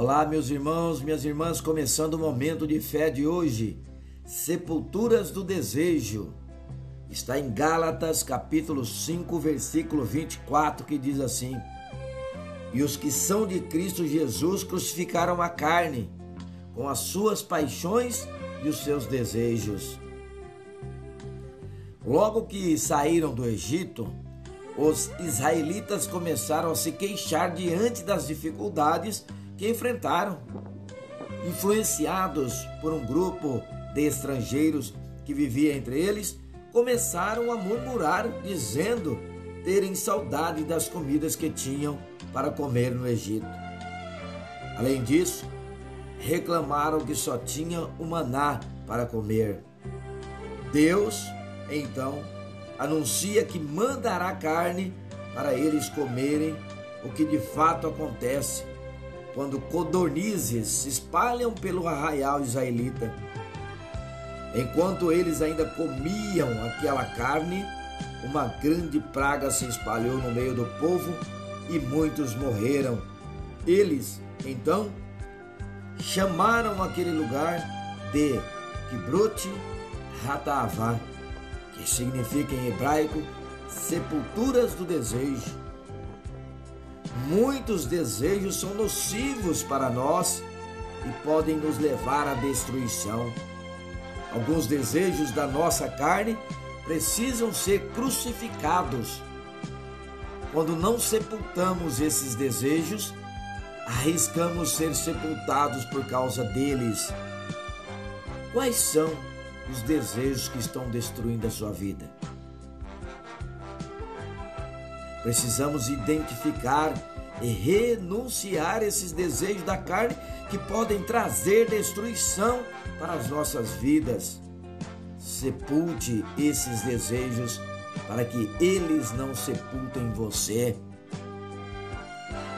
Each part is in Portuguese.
Olá, meus irmãos, minhas irmãs, começando o momento de fé de hoje. Sepulturas do desejo. Está em Gálatas, capítulo 5, versículo 24, que diz assim: E os que são de Cristo Jesus crucificaram a carne, com as suas paixões e os seus desejos. Logo que saíram do Egito, os israelitas começaram a se queixar diante das dificuldades que enfrentaram. Influenciados por um grupo de estrangeiros que vivia entre eles, começaram a murmurar, dizendo terem saudade das comidas que tinham para comer no Egito. Além disso, reclamaram que só tinha o maná para comer. Deus, então, anuncia que mandará carne para eles comerem, o que de fato acontece quando codornizes se espalham pelo arraial israelita. Enquanto eles ainda comiam aquela carne, uma grande praga se espalhou no meio do povo e muitos morreram. Eles, então, chamaram aquele lugar de Kibrut Hatavá que significa em hebraico sepulturas do desejo. Muitos desejos são nocivos para nós e podem nos levar à destruição. Alguns desejos da nossa carne precisam ser crucificados. Quando não sepultamos esses desejos, arriscamos ser sepultados por causa deles. Quais são os desejos que estão destruindo a sua vida. Precisamos identificar e renunciar esses desejos da carne que podem trazer destruição para as nossas vidas. Sepulte esses desejos para que eles não sepultem você.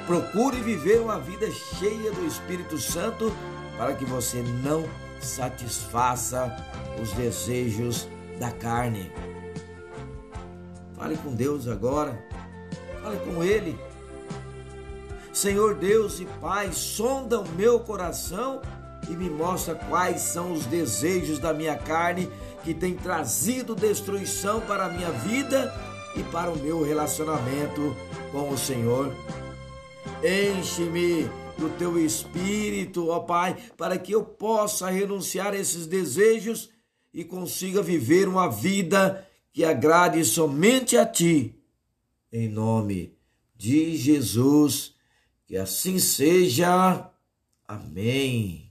Procure viver uma vida cheia do Espírito Santo para que você não satisfaça os desejos da carne. Fale com Deus agora. Com Ele. Senhor Deus e Pai, sonda o meu coração e me mostra quais são os desejos da minha carne que tem trazido destruição para a minha vida e para o meu relacionamento com o Senhor. Enche-me do teu espírito, ó Pai, para que eu possa renunciar a esses desejos e consiga viver uma vida que agrade somente a ti. Em nome de Jesus, que assim seja. Amém.